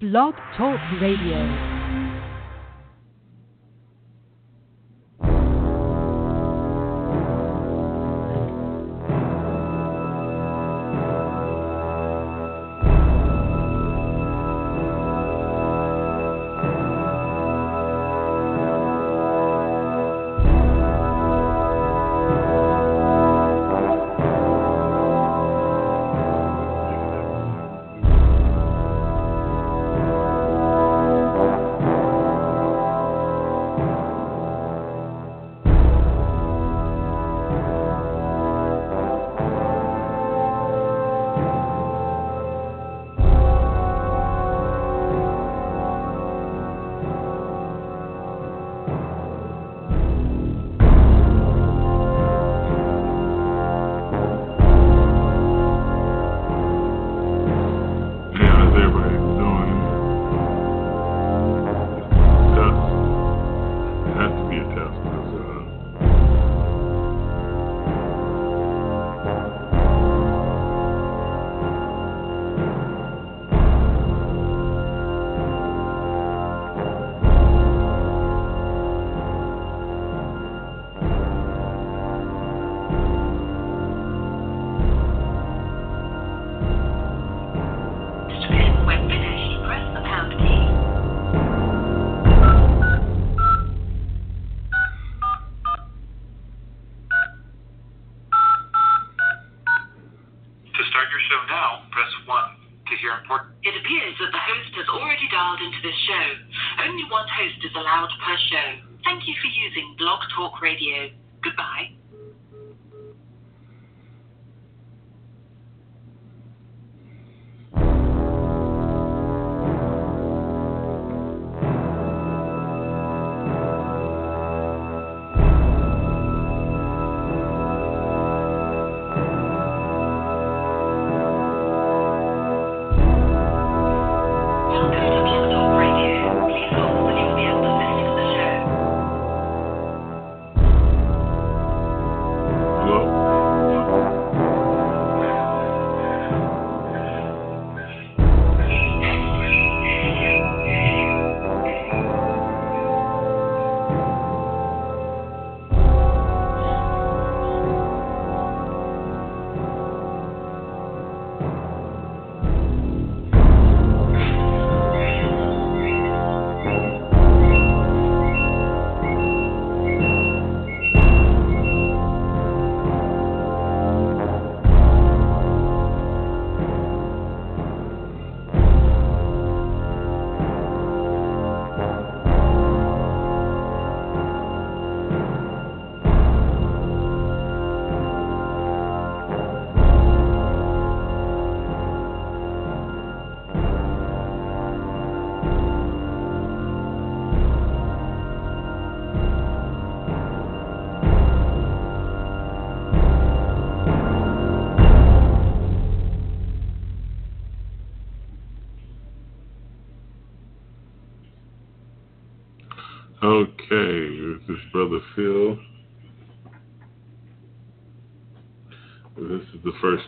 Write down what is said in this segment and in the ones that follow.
Blog Talk Radio.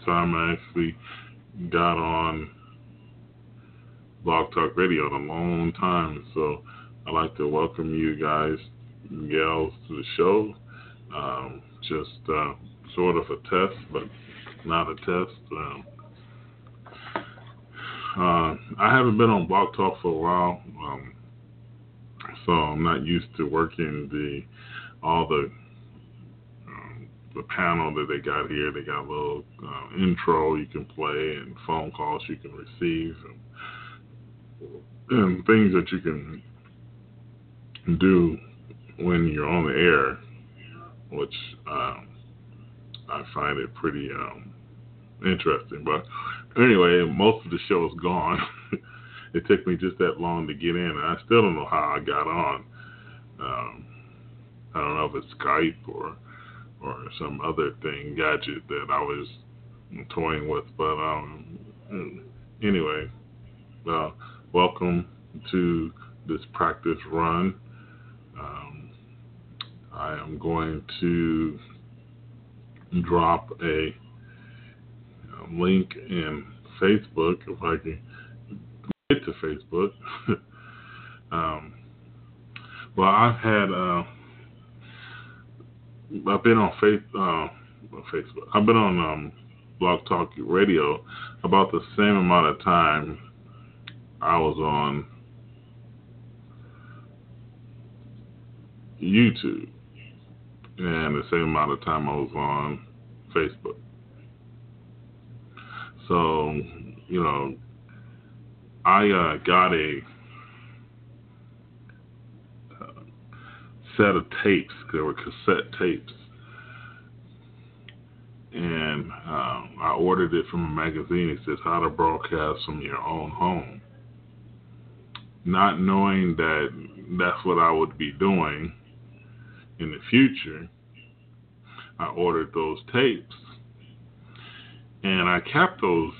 Time I actually got on Blog Talk Radio in a long time, so I'd like to welcome you guys, gals, to the show. Um, just uh, sort of a test, but not a test. Um, uh, I haven't been on Blog Talk for a while. Um, so I'm not used to working the all the the panel that they got here. They got a little uh, intro you can play and phone calls you can receive and, and things that you can do when you're on the air, which um, I find it pretty um, interesting. But anyway, most of the show is gone. it took me just that long to get in, and I still don't know how I got on. Um, I don't know if it's Skype or or some other thing gadget that I was toying with, but um, anyway, uh, welcome to this practice run. Um, I am going to drop a, a link in Facebook if I can get to Facebook. um, well, I've had uh, I've been on face, uh, Facebook. I've been on um, Blog Talk Radio about the same amount of time I was on YouTube, and the same amount of time I was on Facebook. So, you know, I uh, got a uh, set of tapes. They were cassette tapes, and um, I ordered it from a magazine. It says how to broadcast from your own home. Not knowing that that's what I would be doing in the future, I ordered those tapes, and I kept those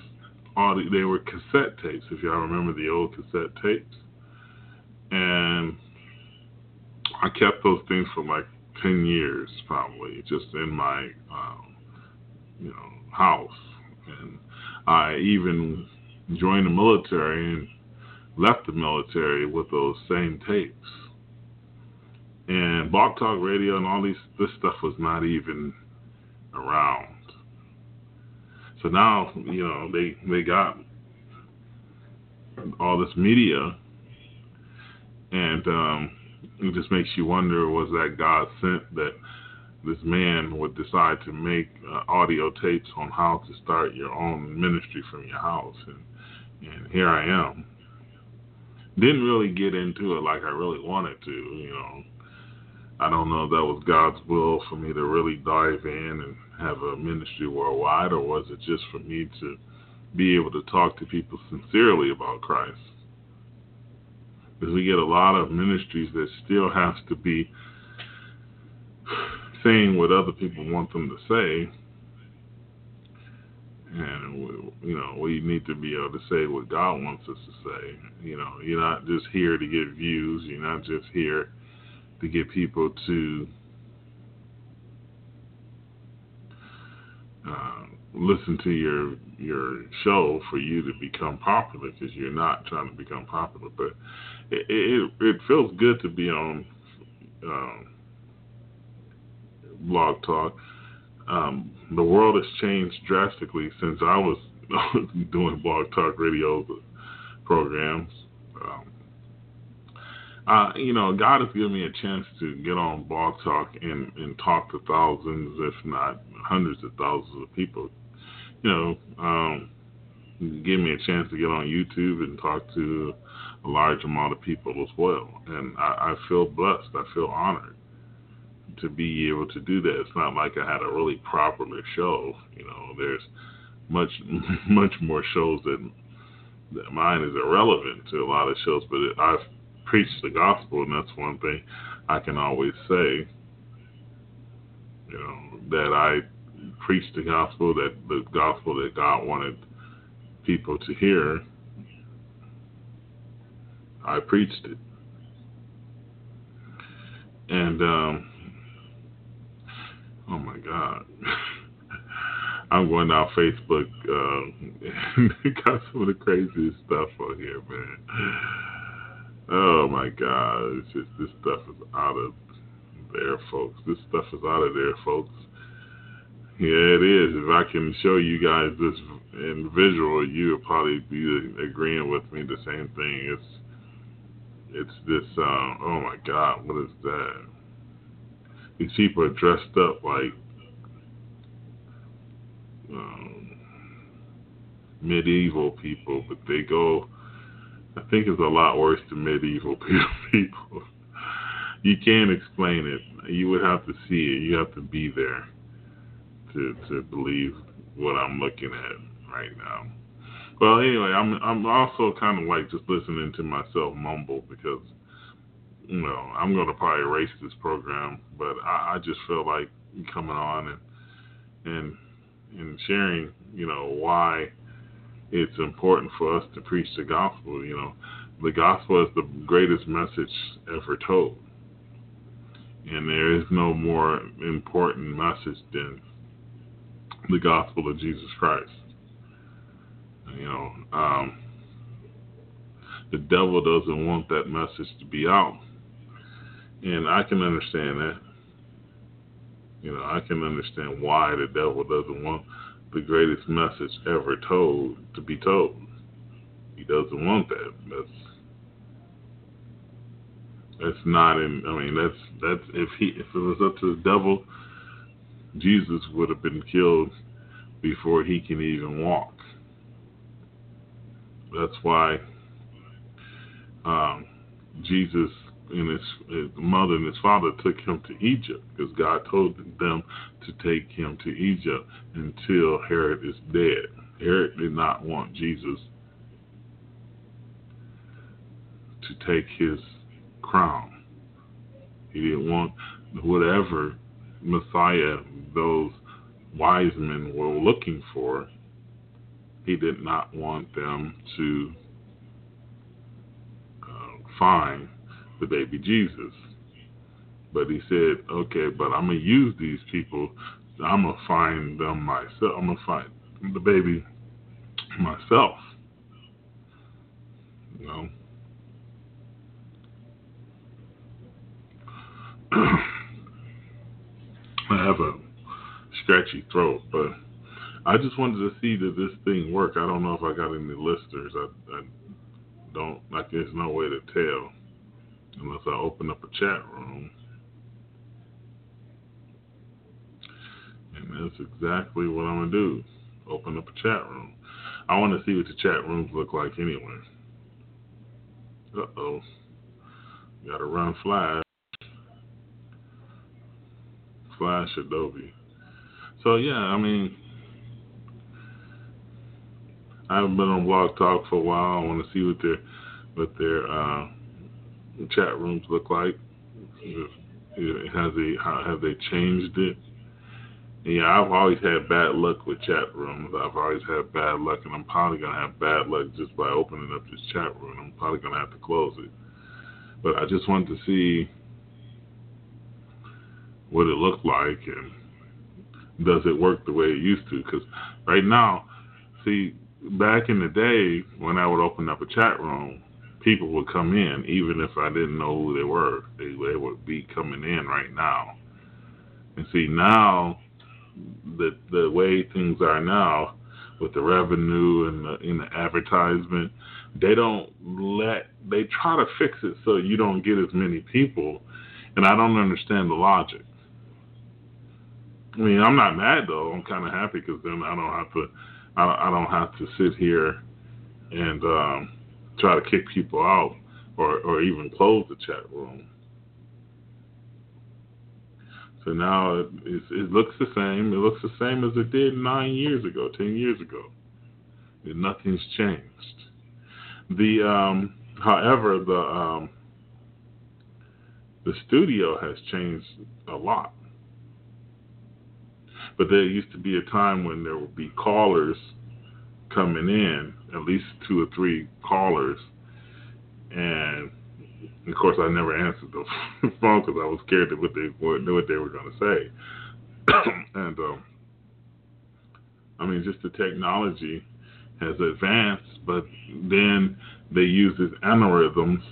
audio. They were cassette tapes, if y'all remember the old cassette tapes, and I kept those things for like ten years, probably, just in my, um, you know, house, and I even joined the military and left the military with those same tapes and Blog Talk Radio and all these this stuff was not even around. So now you know they they got all this media, and um, it just makes you wonder: was that God sent that this man would decide to make uh, audio tapes on how to start your own ministry from your house? And and here I am. Didn't really get into it like I really wanted to, you know I don't know if that was God's will for me to really dive in and have a ministry worldwide, or was it just for me to be able to talk to people sincerely about Christ? Because we get a lot of ministries that still have to be saying what other people want them to say, and we, you know we need to be able to say what God wants us to say. You know, you're not just here to get views. You're not just here to get people to uh, listen to your your show for you to become popular because you're not trying to become popular. But it it, feels good to be on um, Blog Talk. Um, the world has changed drastically since I was doing Blog Talk radio programs. Um, uh, you know, God has given me a chance to get on Blog Talk and, and talk to thousands, if not hundreds of thousands of people. You know, um, give me a chance to get on YouTube and talk to a large amount of people as well. And I, I feel blessed. I feel honored to be able to do that. It's not like I had a really popular show. You know, there's much much more shows that, that mine is irrelevant to a lot of shows, but it, I've preach the gospel, and that's one thing I can always say. You know that I preach the gospel, that the gospel that God wanted people to hear. I preached it, and um, oh my God. I'm going down Facebook uh, got some of the craziest stuff on here, man. Oh my God! It's just this stuff is out of there, folks. This stuff is out of there, folks. Yeah, it is. If I can show you guys this in visual, you would probably be agreeing with me. The same thing. It's it's this. Um, oh my God! What is that? These people are dressed up like um, medieval people, but they go I think it's a lot worse than medieval people. you can't explain it. You would have to see it. You have to be there to to believe what I'm looking at right now. Well, anyway, I'm I'm also kind of like just listening to myself mumble because you know I'm going to probably erase this program, but I, I just feel like coming on and and and sharing, you know, why it's important for us to preach the gospel. You know, the gospel is the greatest message ever told. And there is no more important message than the gospel of Jesus Christ. You know, um, the devil doesn't want that message to be out. And I can understand that. You know, I can understand why the devil doesn't want the greatest message ever told to be told. He doesn't want that. That's that's not in. I mean, that's that's if he if it was up to the devil, Jesus would have been killed before he can even walk. That's why um, Jesus and his, his, mother and his father took him to Egypt because God told them to take him to Egypt until Herod is dead. Herod did not want Jesus to take his crown. He didn't want whatever Messiah those wise men were looking for. He did not want them to uh, find the baby Jesus. But he said, okay, but I'm going to use these people. I'm going to find them myself. I'm going to find the baby myself. You know? I have a scratchy throat, but I just wanted to see that this thing work. I don't know if I got any listeners. I, I don't like. There's no way to tell unless I open up a chat room. And that's exactly what I'm gonna do. Open up a chat room. I want to see what the chat rooms look like anyway. Uh oh. Got to run Flash. Flash Adobe. So yeah, I mean, I haven't been on Blog Talk for a while. I want to see what their what their uh, chat rooms look like. Has they how have they changed it? Yeah, I've always had bad luck with chat rooms. I've always had bad luck, and I'm probably gonna have bad luck just by opening up this chat room. I'm probably gonna have to close it. But I just wanted to see what it looked like and does it work the way it used to? Because right now, see, back in the day when I would open up a chat room, people would come in even if I didn't know who they were. They, they would be coming in right now. And see now, the the way things are now, with the revenue and the, in the advertisement, they don't let they try to fix it so you don't get as many people, and I don't understand the logic. I mean, I'm not mad though. I'm kind of happy because then I don't have to, I, I don't have to sit here and um, try to kick people out or or even close the chat room. So now it, it looks the same. It looks the same as it did nine years ago, ten years ago. And nothing's changed. The um, however the um, the studio has changed a lot. But there used to be a time when there would be callers coming in, at least two or three callers, and of course I never answered the phone because I was scared of what they knew what they were going to say. and um, I mean, just the technology has advanced, but then they use these algorithms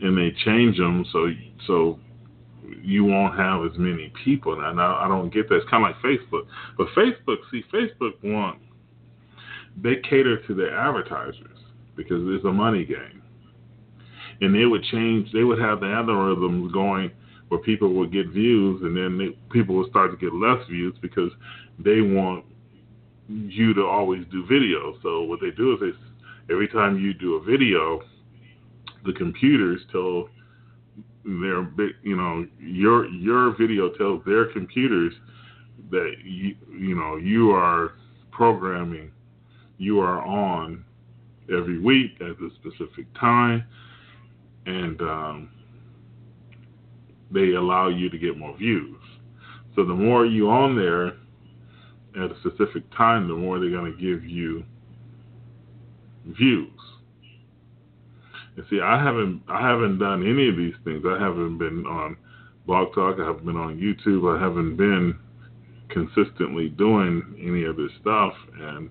and they change them so so you won't have as many people. And I, I don't get that. It's kind of like Facebook. But Facebook, see, Facebook want they cater to their advertisers because it's a money game. And they would change. They would have the algorithms going where people would get views, and then they, people would start to get less views because they want you to always do videos. So what they do is they every time you do a video, the computers tell their big, you know, your your video tells their computers that you you know you are programming, you are on every week at a specific time, and um, they allow you to get more views. So the more you on there at a specific time, the more they're going to give you views. And see, I haven't I haven't done any of these things. I haven't been on Blog Talk. I haven't been on YouTube. I haven't been consistently doing any of this stuff. And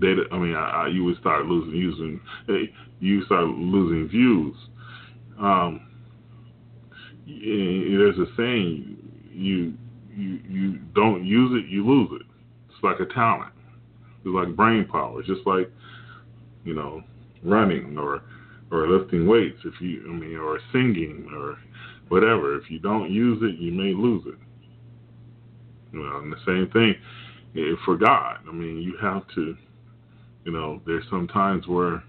data. I mean, I, I, you would start losing using you start losing views. Um, there's a saying you you you don't use it, you lose it. It's like a talent. It's like brain power. It's just like you know running or or lifting weights. If you I mean or singing or whatever. If you don't use it, you may lose it. You know, and the same thing for God. I mean, you have to you know, there's some times where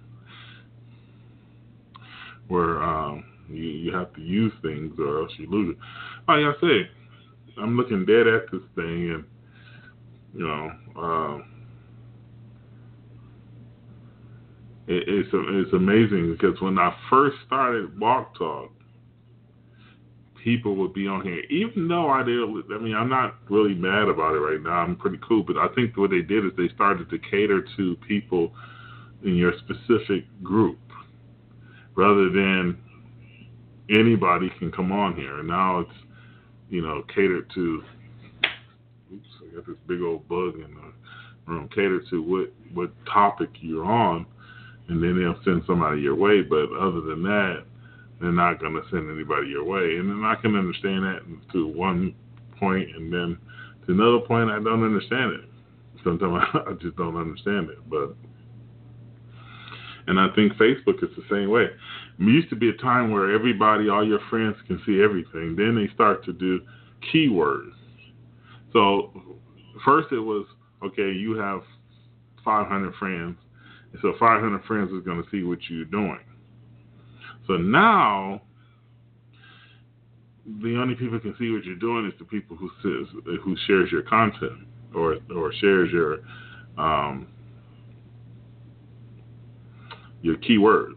where um, you, you have to use things or else you lose it. Like I say, I'm looking dead at this thing, and you know, um, it, it's it's amazing because when I first started Blog Talk, people would be on here, even though I did. I mean, I'm not really mad about it right now. I'm pretty cool, but I think what they did is they started to cater to people in your specific group rather than anybody can come on here. And now it's, you know, catered to. Oops, I got this big old bug in the room. Catered to what what topic you're on, and then they'll send somebody your way. But other than that, they're not going to send anybody your way. And then I can understand that to one point, and then to another point, I don't understand it. Sometimes I just don't understand it. But and I think Facebook is the same way. It used to be a time where everybody, all your friends, can see everything. Then they start to do keywords. So first it was okay, you have 500 friends, so 500 friends is going to see what you're doing. So now, the only people can see what you're doing is the people who says who shares your content or or shares your um, your keywords.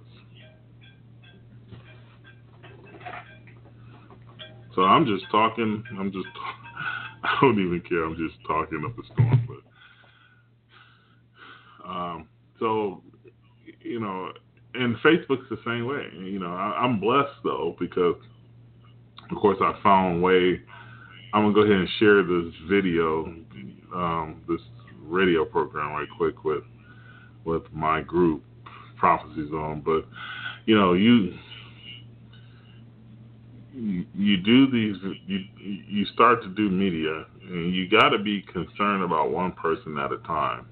So I'm just talking. I'm just. I don't even care. I'm just talking up the storm. But um, so you know, and Facebook's the same way. You know, I, am blessed though because, of course, I found way. I'm gonna go ahead and share this video, um, this radio program right quick with with my group, Prophecy Zone. But you know, you you do these, you you start to do media, and you got to be concerned about one person at a time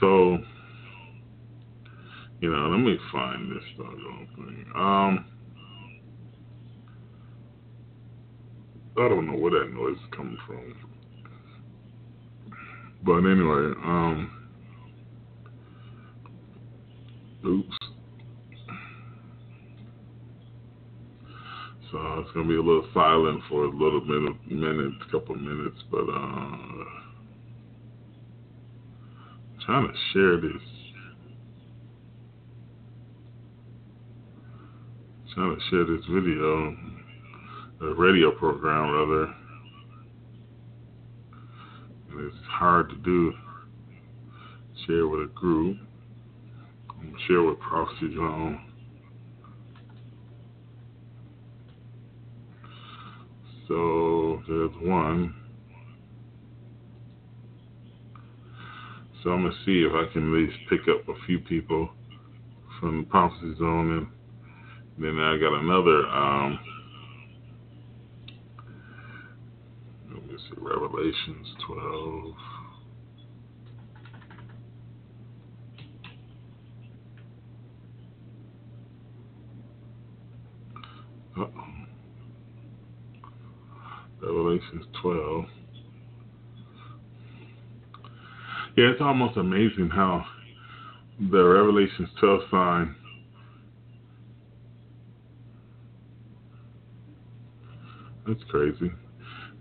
So, you know, let me find this doggone thing. Um, I don't know where that noise is coming from. But anyway, um, oops. So it's gonna be a little silent for a little minute, minute, couple minutes, but uh trying to share this. Trying to share this video, a radio program rather. And it's hard to do. Share with a group. Share with Prophecy Zone. So there's one. So I'm gonna see if I can at least pick up a few people from the prophecy zone, and then I got another. Um, let me see, Revelations 12. Uh-oh. Revelations 12. Yeah, it's almost amazing how the Revelations 12 sign That's crazy.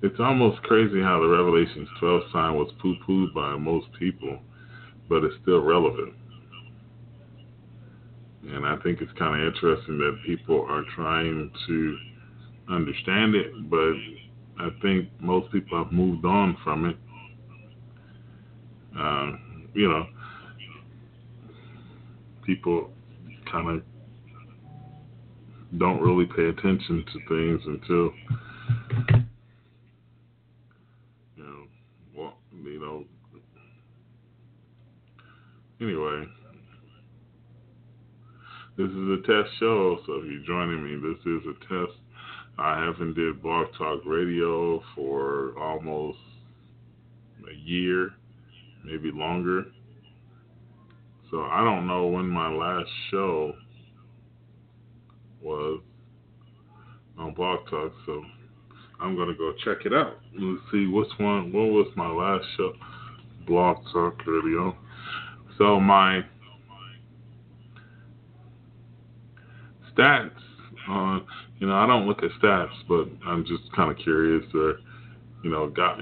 It's almost crazy how the Revelations 12 sign was poo pooed by most people, but it's still relevant. And I think it's kind of interesting that people are trying to understand it, but I think most people have moved on from it uh, you know, people kind of don't really pay attention to things until You know, well, you know. Anyway, this is a test show, so if you're joining me, this is a test. I haven't did Blog Talk Radio for almost a year, maybe longer. So I don't know when my last show was on Blog Talk. So I'm gonna go check it out. Let's see what's one. What was my last show? Blog Talk Radio. So my stats. Uh, you know, I don't look at stats, but I'm just kind of curious. Or, you know, got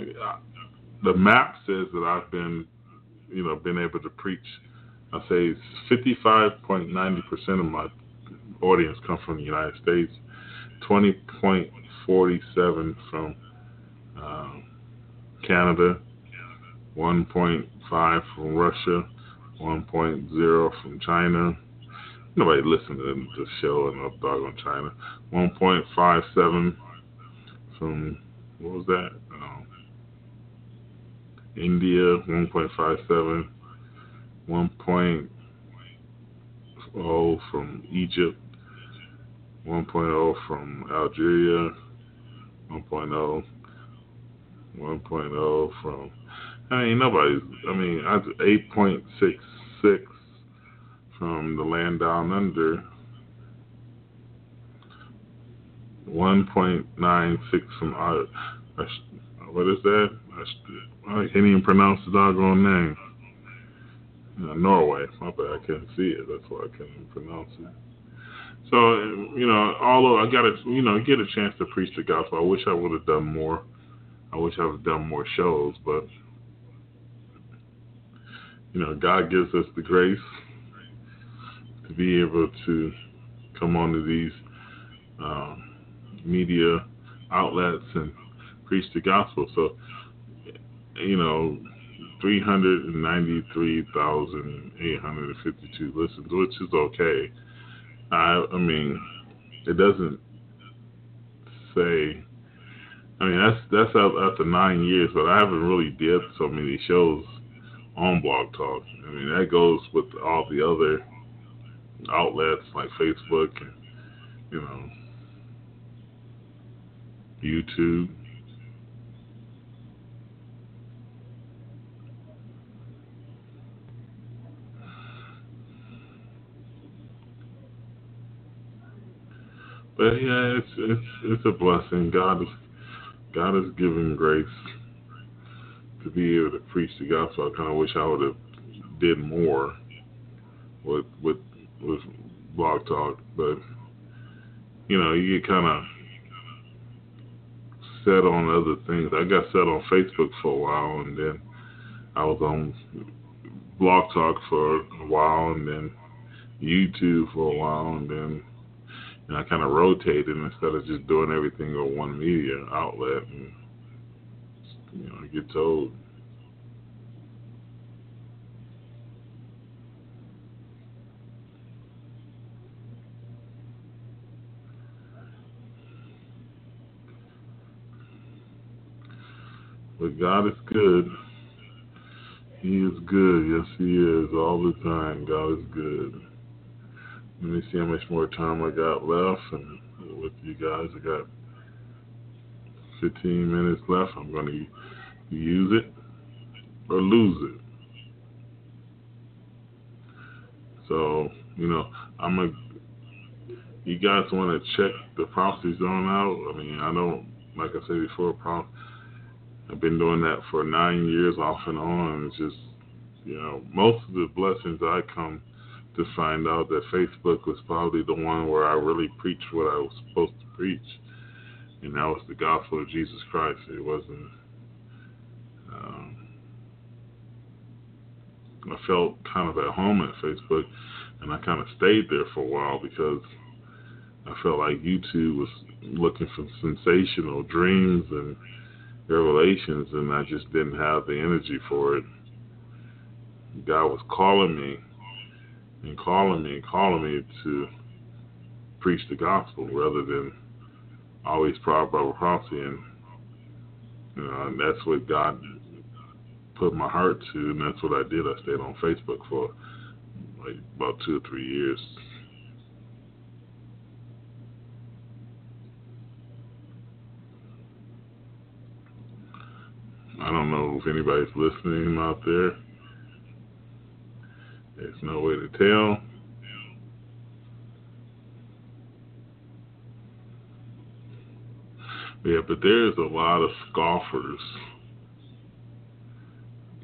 the map says that I've been, you know, been able to preach. I say 55.90% of my audience come from the United States, 20.47 from uh, Canada, 1.5 from Russia, 1.0 from China. Nobody listened to the show in no on China. 1.57 from what was that? Um, India, 1.57. 1.0 from Egypt, 1.0 from Algeria, 1.0, 1.0 from. I mean, nobody's. I mean, 8.66 from the land down under. 1.96 from uh, what is that? I can't even pronounce the doggone name. Uh, Norway. My bad, I can't see it. That's why I can't pronounce it. So, you know, although I got to, you know, get a chance to preach the gospel, I wish I would have done more. I wish I would have done more shows, but, you know, God gives us the grace to be able to come onto these um, media outlets and preach the gospel. So, you know, 393,852 listens, which is okay. I, I mean, it doesn't say. I mean, that's that's after nine years, but I haven't really did so many shows on Blog Talk. I mean, that goes with all the other outlets like Facebook and you know YouTube. But yeah, it's it's it's a blessing. God is God is giving grace to be able to preach the gospel. I kind of wish I would have did more with with with Blog Talk, but you know, you get kind of set on other things. I got set on Facebook for a while, and then I was on Blog Talk for a while, and then YouTube for a while, and then and I kind of rotated instead of just doing everything on one media outlet and you know I get told. But God is good. He is good. Yes, He is. All the time. God is good. Let me see how much more time I got left. And with you guys, I got 15 minutes left. I'm going to use it or lose it. So, you know, I'm a. You guys want to check the prophecy zone out? I mean, I don't, like I said before, I've been doing that for nine years off and on. It's just, you know, most of the blessings I come to find out that Facebook was probably the one where I really preached what I was supposed to preach, and that was the gospel of Jesus Christ. It wasn't. Um, I felt kind of at home at Facebook, and I kind of stayed there for a while because I felt like YouTube was looking for sensational dreams and revelations, and I just didn't have the energy for it. God was calling me and calling me and calling me to preach the gospel rather than always proud Bible prophecy, and you know, and that's what God put my heart to, and that's what I did. I stayed on Facebook for like about two or three years. I don't know if anybody's listening out there. There's no way to tell. Yeah, but there's a lot of scoffers.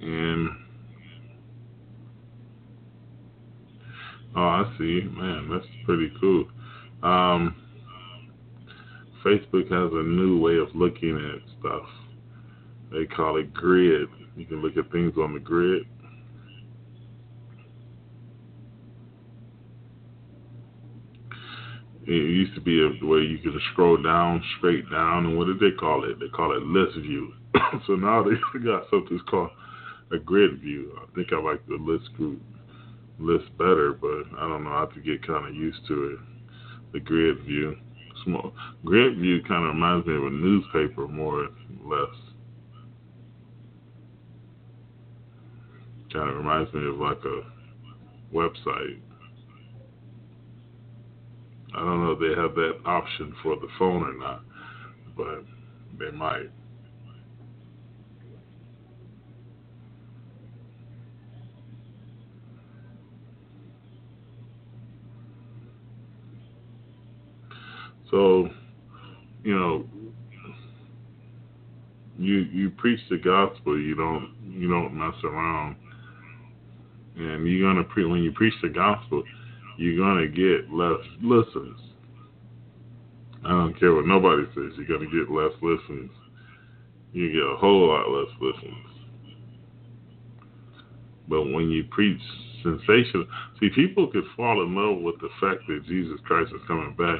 And oh, I see. Man, that's pretty cool. Um, Facebook has a new way of looking at stuff. They call it grid. You can look at things on the grid. It used to be a way you could scroll down, straight down, and what did they call it? They call it list view. so now they got something called a grid view. I think I like the list group list better, but I don't know. I have to get kind of used to it. The grid view, small grid view, kind of reminds me of a newspaper more or less. Kind of reminds me of like a website. I don't know if they have that option for the phone or not, but they might. So, you know, you you preach the gospel. You don't you don't mess around, and you're gonna pre when you preach the gospel you're gonna get less listens. I don't care what nobody says. You're gonna get less listens. You get a whole lot less listens. But when you preach sensational, see, people could fall in love with the fact that Jesus Christ is coming back,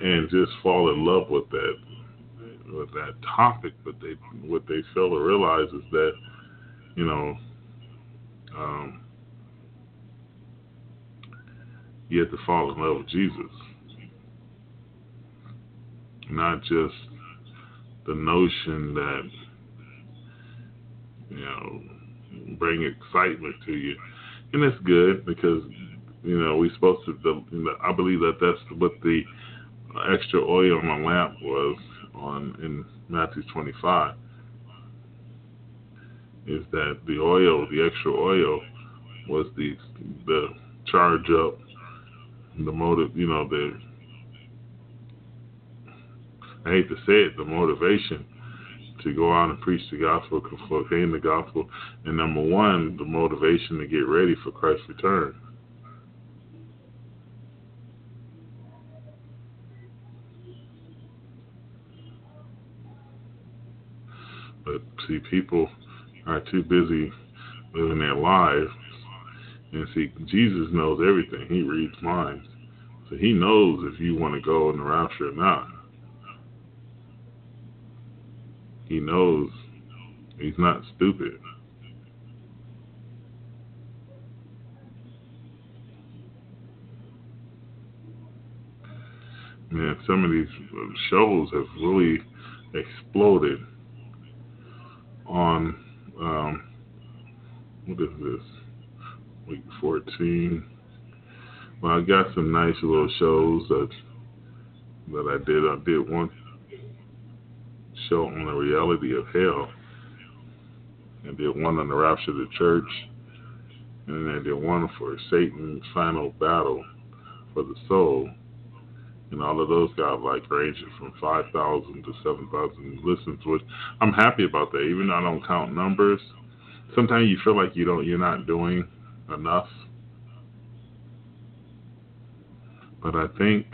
and just fall in love with that with that topic. But they what they fail to realize is that you know. Um, you have to fall in love with Jesus. Not just the notion that, you know, bring excitement to you. And it's good because, you know, we're supposed to, the, I believe that that's what the extra oil on my lamp was on in Matthew 25 is that the oil, the extra oil, was the the charge up the motive, you know, the I hate to say it, the motivation to go out and preach the gospel, proclaim the gospel, and number one, the motivation to get ready for Christ's return. But see, people are too busy living their lives and see, Jesus knows everything. He reads minds. So he knows if you want to go in the rapture or not. He knows he's not stupid. Man, some of these shows have really exploded on um, what is this? Week 14. Well, I got some nice little shows that that I did. I did one show on the reality of hell. I did one on the rapture of the church. And then I did one for Satan's final battle for the soul. And all of those got like ranging from 5,000 to 7,000 listens, which I'm happy about that. Even though I don't count numbers, sometimes you feel like you don't, you're not doing enough. But I think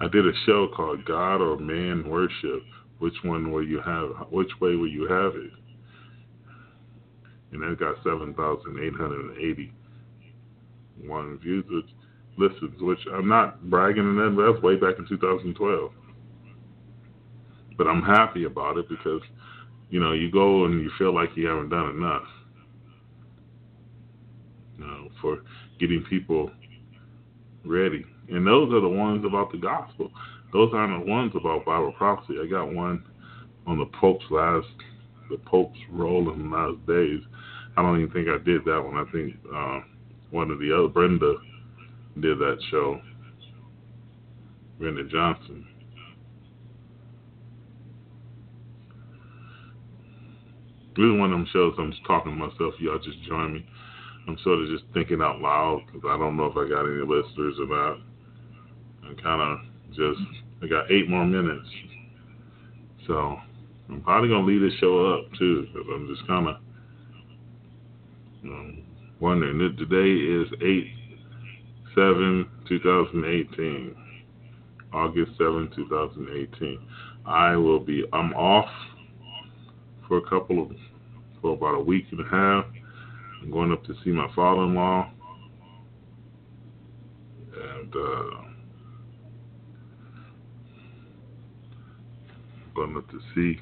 I did a show called God or Man Worship. Which one will you have? Which way will you have it? And that got 7,881 views, which listens, which I'm not bragging on that, but that's way back in 2012. But I'm happy about it because, you know, you go and you feel like you haven't done enough for getting people ready. And those are the ones about the gospel. those aren't the ones about Bible prophecy. I got one on the Pope's last, the Pope's role in the last days. I don't even think I did that one. I think uh, one of the other Brenda did that show. Brenda Johnson. This is one of them shows I'm just talking to myself. Y'all just join me. I'm sort of just thinking out loud because I don't know if I got any listeners or not. I'm kind of just, I got eight more minutes. So I'm probably going to leave this show up too because I'm just kind of um, wondering. Today is 8 7 2018. August 7 2018. I will be, I'm off for a couple of, for about a week and a half. I'm going up to see my father-in-law, and uh, going up to see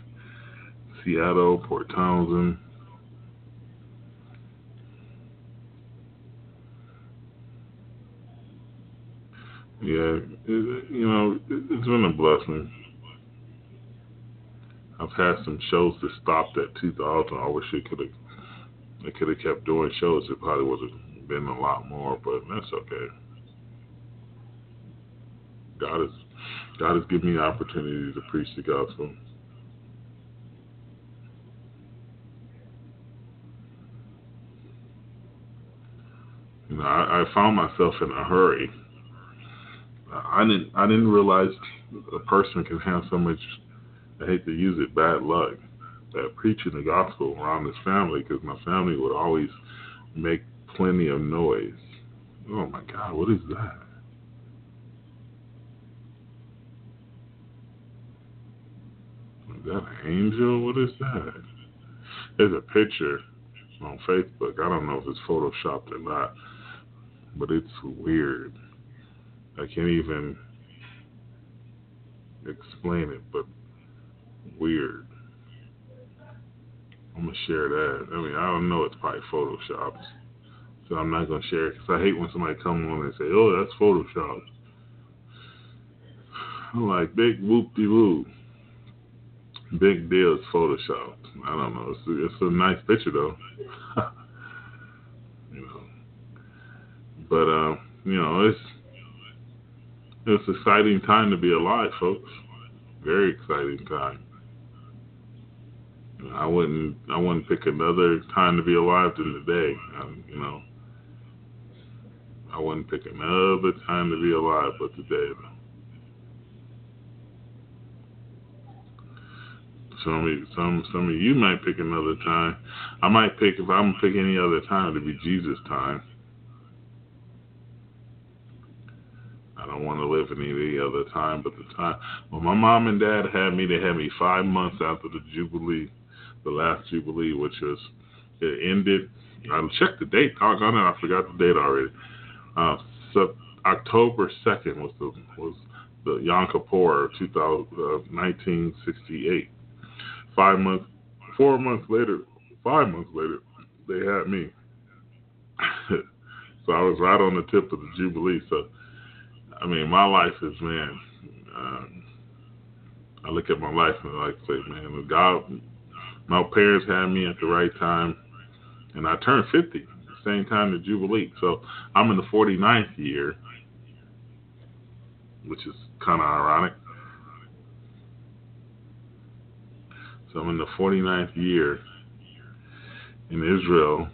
Seattle, Port Townsend. Yeah, it, you know, it, it's been a blessing. I've had some shows that stopped at 2000. I wish it could have they could have kept doing shows. It probably would have been a lot more, but that's okay. God has God has given me the opportunity to preach the gospel. You know, I, I found myself in a hurry. I didn't I didn't realize a person can have so much I hate to use it, bad luck, preaching the gospel around his family because my family would always make plenty of noise. Oh my God, what is that? Is that an angel? What is that? There's a picture on Facebook. I don't know if it's photoshopped or not, but it's weird. I can't even explain it, but weird. I'm gonna share that. I mean, I don't know. It's probably photoshopped, so I'm not gonna share it because I hate when somebody comes on and say, "Oh, that's photoshopped." I'm like, big whoop de woo. Big deal. It's photoshopped. I don't know. It's a, it's a nice picture though. you know, but uh, you know, it's it's exciting time to be alive, folks. Very exciting time. I wouldn't I wouldn't pick another time to be alive than today. Um, you know, I wouldn't pick another time to be alive but today. Some of some some of you might pick another time. I might pick if I'm pick any other time to be Jesus time. I don't want to live any other time but the time when my mom and dad had me. They had me five months after the Jubilee the last Jubilee, which was it ended. I checked the date. Doggone it, I forgot the date already. Uh, so October second was the was the Yom Kippur, 2000, uh, 1968. Five months, four months later, five months later, they had me. so I was right on the tip of the Jubilee. So, I mean, my life is man. Uh, I look at my life and I like say, man, God my parents had me at the right time, and I turned 50 the same time the Jubilee. So I'm in the 49th year, which is kind of ironic. So I'm in the 49th year, in Israel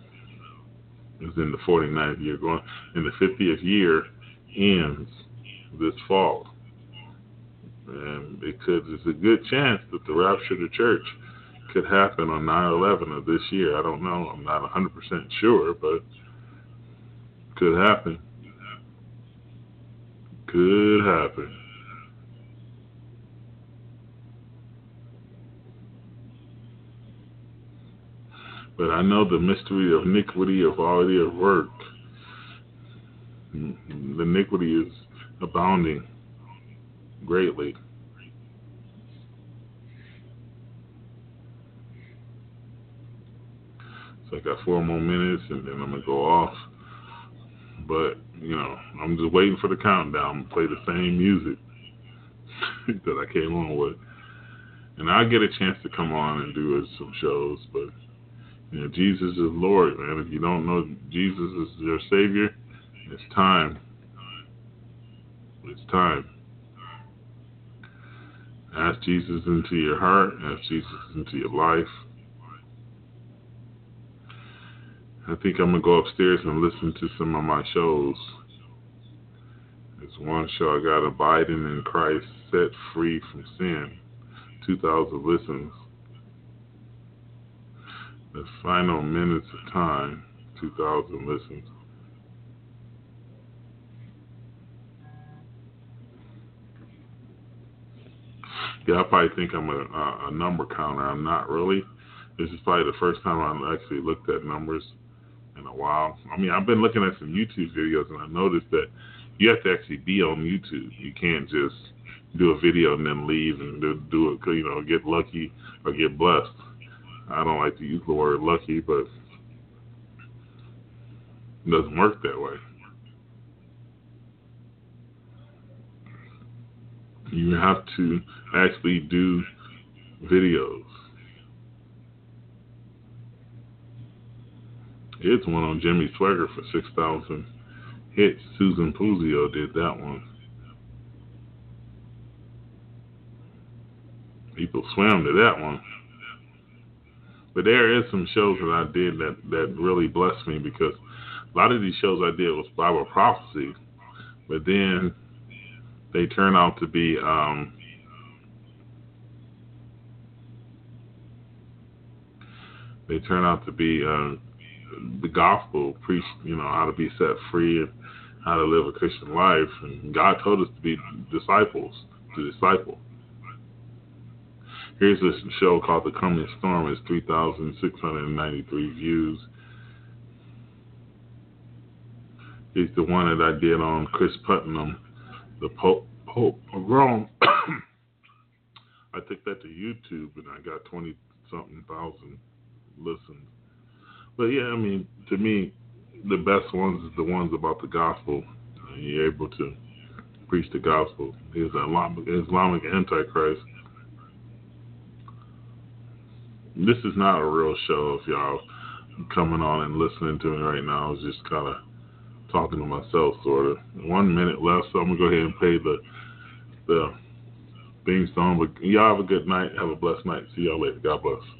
is in the 49th year, going, and the 50th year ends this fall. And it could, there's a good chance that the rapture of the church could happen on 9/11 of this year. I don't know. I'm not 100% sure, but could happen. Could happen. But I know the mystery of iniquity of all their work. Mm-hmm. The iniquity is abounding greatly. So I got four more minutes and then I'm gonna go off. But, you know, I'm just waiting for the countdown. Play the same music. that I came on with. And I get a chance to come on and do some shows, but you know, Jesus is Lord, man. If you don't know Jesus is your Savior, it's time. It's time. Ask Jesus into your heart. Ask Jesus into your life. I think I'm gonna go upstairs and listen to some of my shows. There's one show I got Abiding in Christ, Set Free from Sin. 2,000 listens. The final minutes of time, 2,000 listens. Yeah, I probably think I'm a, a, number counter. I'm not really. This is probably the first time I've actually looked at numbers a while. I mean, I've been looking at some YouTube videos and I noticed that you have to actually be on YouTube. You can't just do a video and then leave and do, do it, you know, get lucky or get blessed. I don't like to use the word lucky, but it doesn't work that way. You have to actually do videos. It's one on Jimmy Swaggart for 6,000 hits. Susan Puzio did that one. People swam to that one. But there is some shows that I did that, that really blessed me because a lot of these shows I did was Bible prophecy, but then they turn out to be um, they turn out to be uh, the gospel, preach you know how to be set free and how to live a Christian life, and God told us to be disciples, to disciple. Here's a show called The Coming Storm. It's 3,693 views. It's the one that I did on Cris Putnam, the Pope, Pope of Rome. I took that to YouTube and I got 20 something thousand listens. But yeah, I mean, to me, the best ones is the ones about the gospel. You're able to preach the gospel. He's an Islamic Antichrist this is not a real show if y'all coming on and listening to me right now. I was just kind of talking to myself, sort of. One minute left, so I'm gonna go ahead and play the the theme song. But y'all have a good night. Have a blessed night. See y'all later. God bless.